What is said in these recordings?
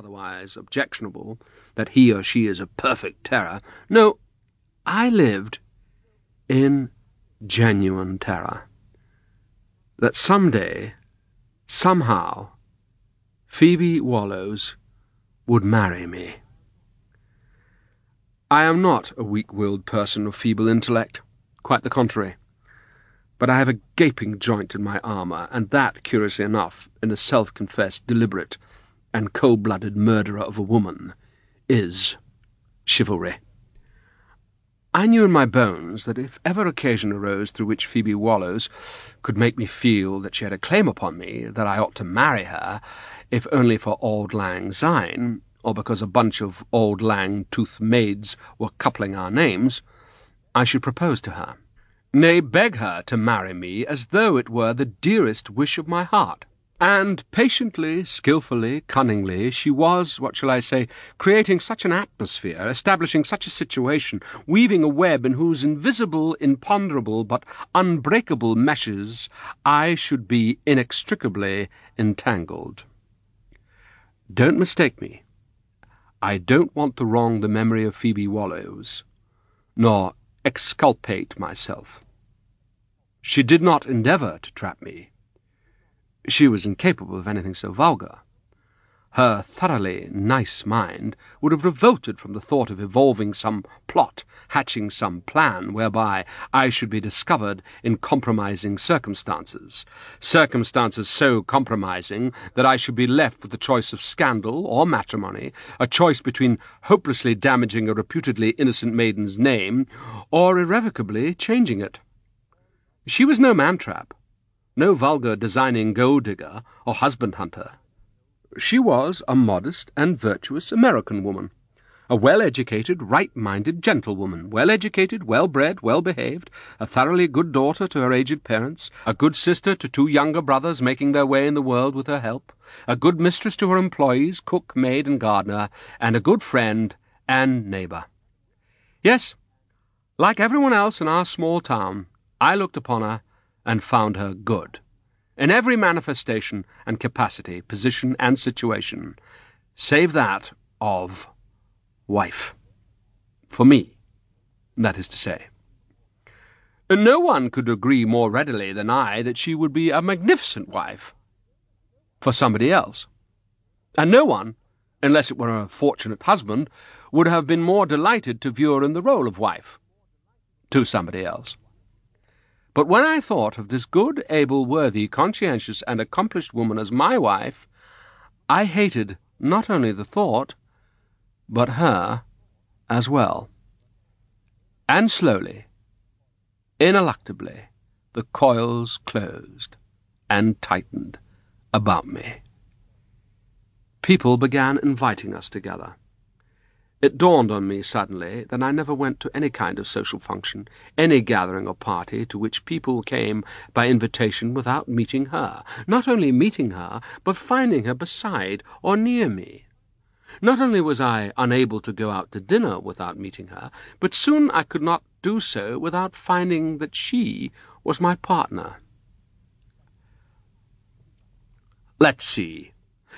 otherwise objectionable, that he or she is a perfect terror. No, I lived in genuine terror. That some day, somehow, Phoebe Wallowes would marry me. I am not a weak-willed person of feeble intellect, quite the contrary. But I have a gaping joint in my armour, and that, curiously enough, in a self-confessed, deliberate, and cold-blooded murderer of a woman, is chivalry. I knew in my bones that if ever occasion arose through which Phoebe Wallowes could make me feel that she had a claim upon me, that I ought to marry her, if only for Auld Lang Syne, or because a bunch of Auld Lang Tooth maids were coupling our names, I should propose to her, nay, beg her to marry me as though it were the dearest wish of my heart. And patiently, skilfully, cunningly, she was, what shall I say, creating such an atmosphere, establishing such a situation, weaving a web in whose invisible, imponderable, but unbreakable meshes I should be inextricably entangled. Don't mistake me. I don't want to wrong the memory of Phoebe Wallowes, nor exculpate myself. She did not endeavour to trap me. She was incapable of anything so vulgar. Her thoroughly nice mind would have revolted from the thought of evolving some plot, hatching some plan whereby I should be discovered in compromising circumstances, circumstances so compromising that I should be left with the choice of scandal or matrimony, a choice between hopelessly damaging a reputedly innocent maiden's name or irrevocably changing it. She was no man-trap, no vulgar designing gold-digger or husband-hunter. She was a modest and virtuous American woman, a well-educated, right-minded gentlewoman, well-educated, well-bred, well-behaved, a thoroughly good daughter to her aged parents, a good sister to two younger brothers making their way in the world with her help, a good mistress to her employees, cook, maid, and gardener, and a good friend and neighbour. Yes, like everyone else in our small town, I looked upon her and found her good in every manifestation and capacity, position and situation, save that of wife. For me, that is to say. And no one could agree more readily than I that she would be a magnificent wife for somebody else. And no one, unless it were a fortunate husband, would have been more delighted to view her in the role of wife to somebody else. But when I thought of this good, able, worthy, conscientious, and accomplished woman as my wife, I hated not only the thought, but her as well. And slowly, ineluctably, the coils closed and tightened about me. People began inviting us together. It dawned on me suddenly that I never went to any kind of social function, any gathering or party to which people came by invitation without meeting her, not only meeting her, but finding her beside or near me. Not only was I unable to go out to dinner without meeting her, but soon I could not do so without finding that she was my partner. Let's see.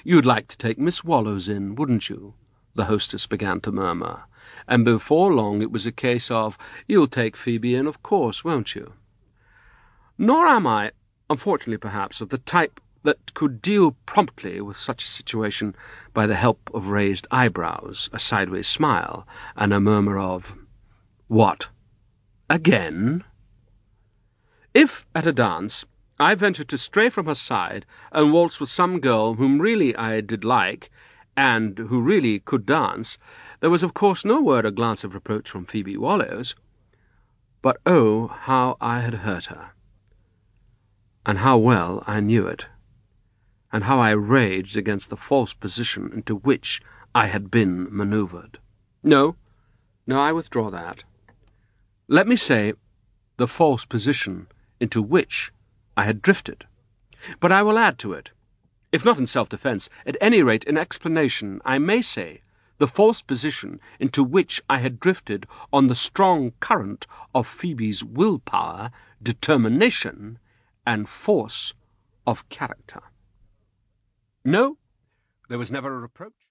You'd like to take Miss Wallowes in, wouldn't you? The hostess began to murmur, and before long it was a case of, You'll take Phoebe in, of course, won't you? Nor am I, unfortunately perhaps, of the type that could deal promptly with such a situation by the help of raised eyebrows, a sideways smile, and a murmur of, What? Again? If, at a dance, I ventured to stray from her side and waltz with some girl whom really I did like, and who really could dance, there was of course no word or glance of reproach from Phoebe Wallowes. But oh, how I had hurt her, and how well I knew it, and how I raged against the false position into which I had been manoeuvred. No, no, I withdraw that. Let me say the false position into which I had drifted. But I will add to it if not in self-defence, at any rate in explanation, I may say, the false position into which I had drifted on the strong current of Phoebe's will-power, determination, and force of character. No, there was never a reproach.